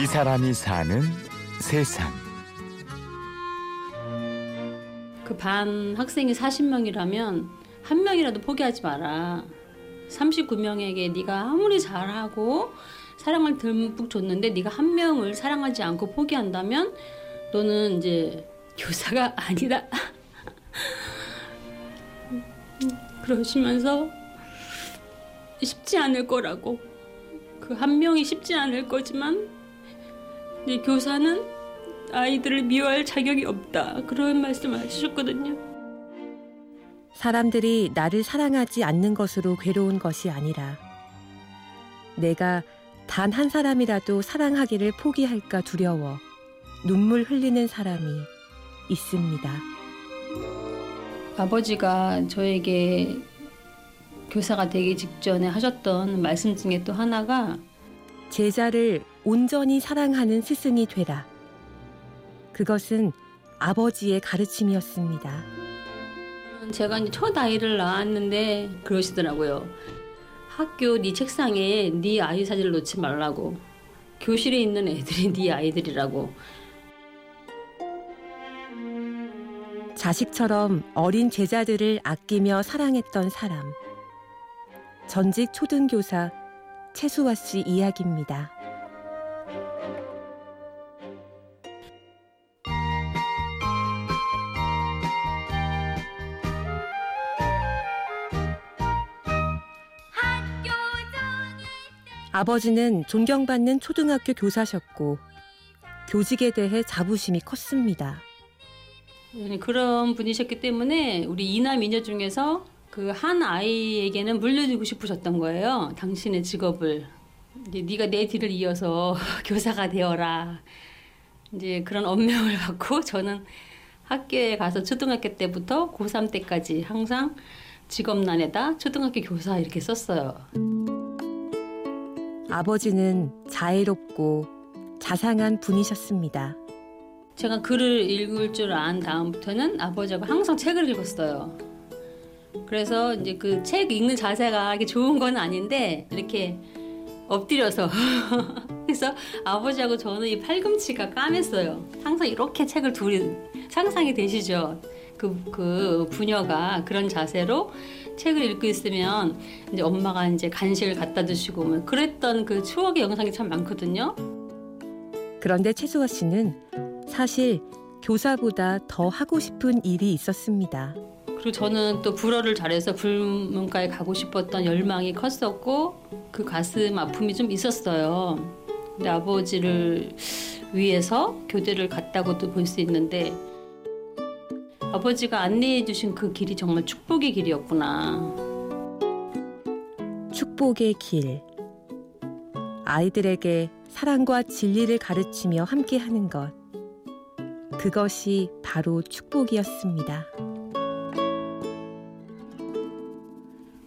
이 사람이 사는 세상. 그 반 학생이 40명이라면 한 명이라도 포기하지 마라. 39명에게 네가 아무리 잘하고 사랑을 듬뿍 줬는데 네가 한 명을 사랑하지 않고 포기한다면 너는 이제 교사가 아니다. 그러시면서 쉽지 않을 거라고 그 한 명이 쉽지 않을 거지만 이 교사는 아이들을 미워할 자격이 없다 그런 말씀을 하셨거든요. 사람들이 나를 사랑하지 않는 것으로 괴로운 것이 아니라 내가 단 한 사람이라도 사랑하기를 포기할까 두려워 눈물 흘리는 사람이 있습니다. 아버지가 저에게 교사가 되기 직전에 하셨던 말씀 중에 또 하나가 제자를 온전히 사랑하는 스승이 되라. 그것은 아버지의 가르침이었습니다. 제가 이제 첫 아이를 낳았는데 그러시더라고요. 학교 네 책상에 네 아이 사진을 놓지 말라고. 교실에 있는 애들이 네 아이들이라고. 자식처럼 어린 제자들을 아끼며 사랑했던 사람. 전직 초등교사 최수화 씨 이야기입니다. 아버지는 존경받는 초등학교 교사셨고 교직에 대해 자부심이 컸습니다. 네, 그런 분이셨기 때문에 우리 이남 이녀 중에서 그 한 아이에게는 물려주고 싶으셨던 거예요. 당신의 직업을 이제 네가 내 뒤를 이어서 교사가 되어라. 이제 그런 엄명을 받고 저는 학교에 가서 초등학교 때부터 고3 때까지 항상 직업란에다 초등학교 교사 이렇게 썼어요. 아버지는 자애롭고 자상한 분이셨습니다. 제가 글을 읽을 줄 안 다음부터는 아버지하고 항상 책을 읽었어요. 그래서 이제 그 책 읽는 자세가 이게 좋은 건 아닌데 이렇게 엎드려서 그래서 아버지하고 저는 이 팔꿈치가 까맸어요. 항상 이렇게 책을 둘이 상상이 되시죠? 그, 그 부녀가 그런 자세로 책을 읽고 있으면 이제 엄마가 이제 간식을 갖다 주시고 뭐 그랬던 그 추억의 영상이 참 많거든요. 그런데 최수아 씨는 사실 교사보다 더 하고 싶은 일이 있었습니다. 그리고 저는 또 불어를 잘해서 불문과에 가고 싶었던 열망이 컸었고 그 가슴 아픔이 좀 있었어요. 근데 아버지를 위해서 교대를 갔다고도 볼 수 있는데 아버지가 안내해 주신 그 길이 정말 축복의 길이었구나. 축복의 길. 아이들에게 사랑과 진리를 가르치며 함께하는 것. 그것이 바로 축복이었습니다.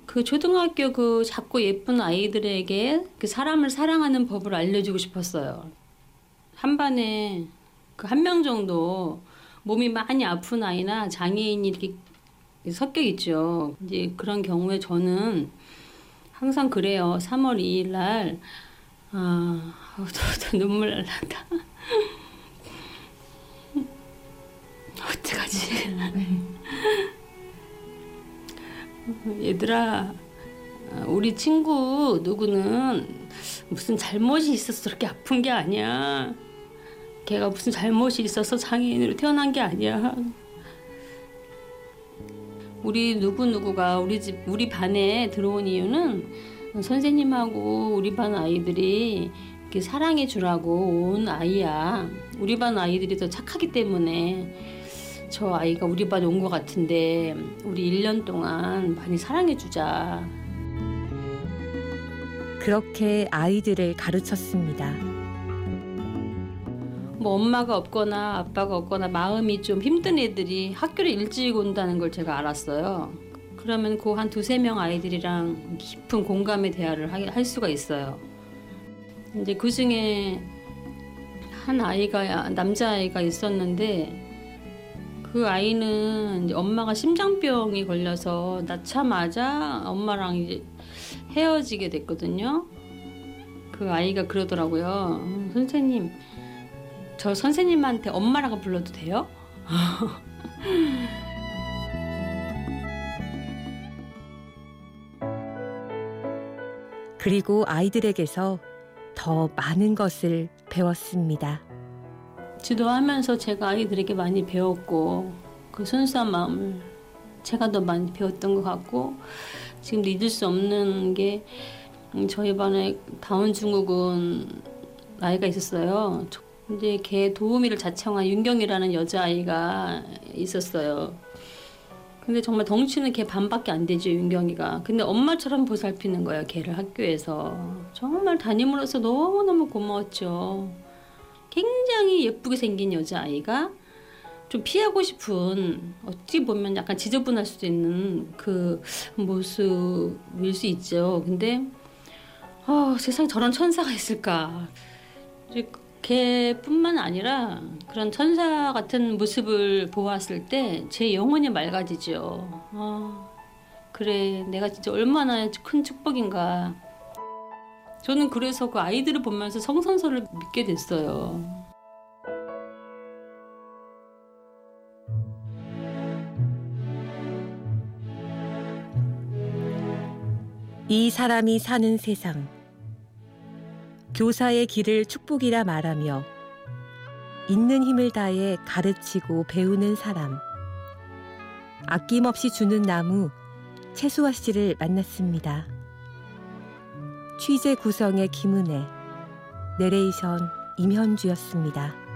그 초등학교 그 작고 예쁜 아이들에게 그 사람을 사랑하는 법을 알려주고 싶었어요. 한 반에 그 한 명 정도 몸이 많이 아픈 아이나 장애인이 이렇게 섞여 있죠. 이제 그런 경우에 저는 항상 그래요. 3월 2일 날, 아, 어, 눈물 날란다. 어떡하지? 얘들아, 우리 친구 누구는 무슨 잘못이 있어서 그렇게 아픈 게 아니야. 걔가 무슨 잘못이 있어서 장애인으로 태어난 게 아니야. 우리 누구누구가 우리 집, 우리 반에 들어온 이유는 선생님하고 우리 반 아이들이 이렇게 사랑해 주라고 온 아이야. 우리 반 아이들이 더 착하기 때문에 저 아이가 우리 반에 온것 같은데 우리 1년 동안 많이 사랑해 주자. 그렇게 아이들을 가르쳤습니다. 뭐 엄마가 없거나 아빠가 없거나 마음이 좀 힘든 애들이 학교를 일찍 온다는 걸 제가 알았어요. 그러면 그 한 두세 명 아이들이랑 깊은 공감의 대화를 할 수가 있어요. 이제 그 중에 한 아이가 남자아이가 있었는데 그 아이는 엄마가 심장병이 걸려서 낳자마자 엄마랑 이제 헤어지게 됐거든요. 그 아이가 그러더라고요. 음, 선생님, 저 선생님한테 엄마라고 불러도 돼요? 그리고 아이들에게서 더 많은 것을 배웠습니다. 지도하면서 제가 아이들에게 많이 배웠고 그 순수한 마음을 제가 더 많이 배웠던 것 같고 지금도 잊을 수 없는 게 음, 저희 반에 다운 증후군 아이가 있었어요. 근데 걔 도우미를 자청한 윤경이라는 여자아이가 있었어요. 근데 정말 덩치는 걔 반밖에 안 되죠 윤경이가. 근데 엄마처럼 보살피는 거예요 걔를 학교에서. 정말 담임으로서 너무너무 고마웠죠. 굉장히 예쁘게 생긴 여자아이가 좀 피하고 싶은 어찌 보면 약간 지저분할 수도 있는 그 모습일 수 있죠. 근데 어, 세상에 저런 천사가 있을까. 걔뿐만 아니라 그런 천사 같은 모습을 보았을 때 제 영혼이 맑아지죠. 아, 그래, 내가 진짜 얼마나 큰 축복인가. 저는 그래서 그 아이들을 보면서 성선설을 믿게 됐어요. 이 사람이 사는 세상. 교사의 길을 축복이라 말하며 있는 힘을 다해 가르치고 배우는 사람. 아낌없이 주는 나무 최수아 씨를 만났습니다. 취재 구성의 김은혜, 내레이션 임현주였습니다.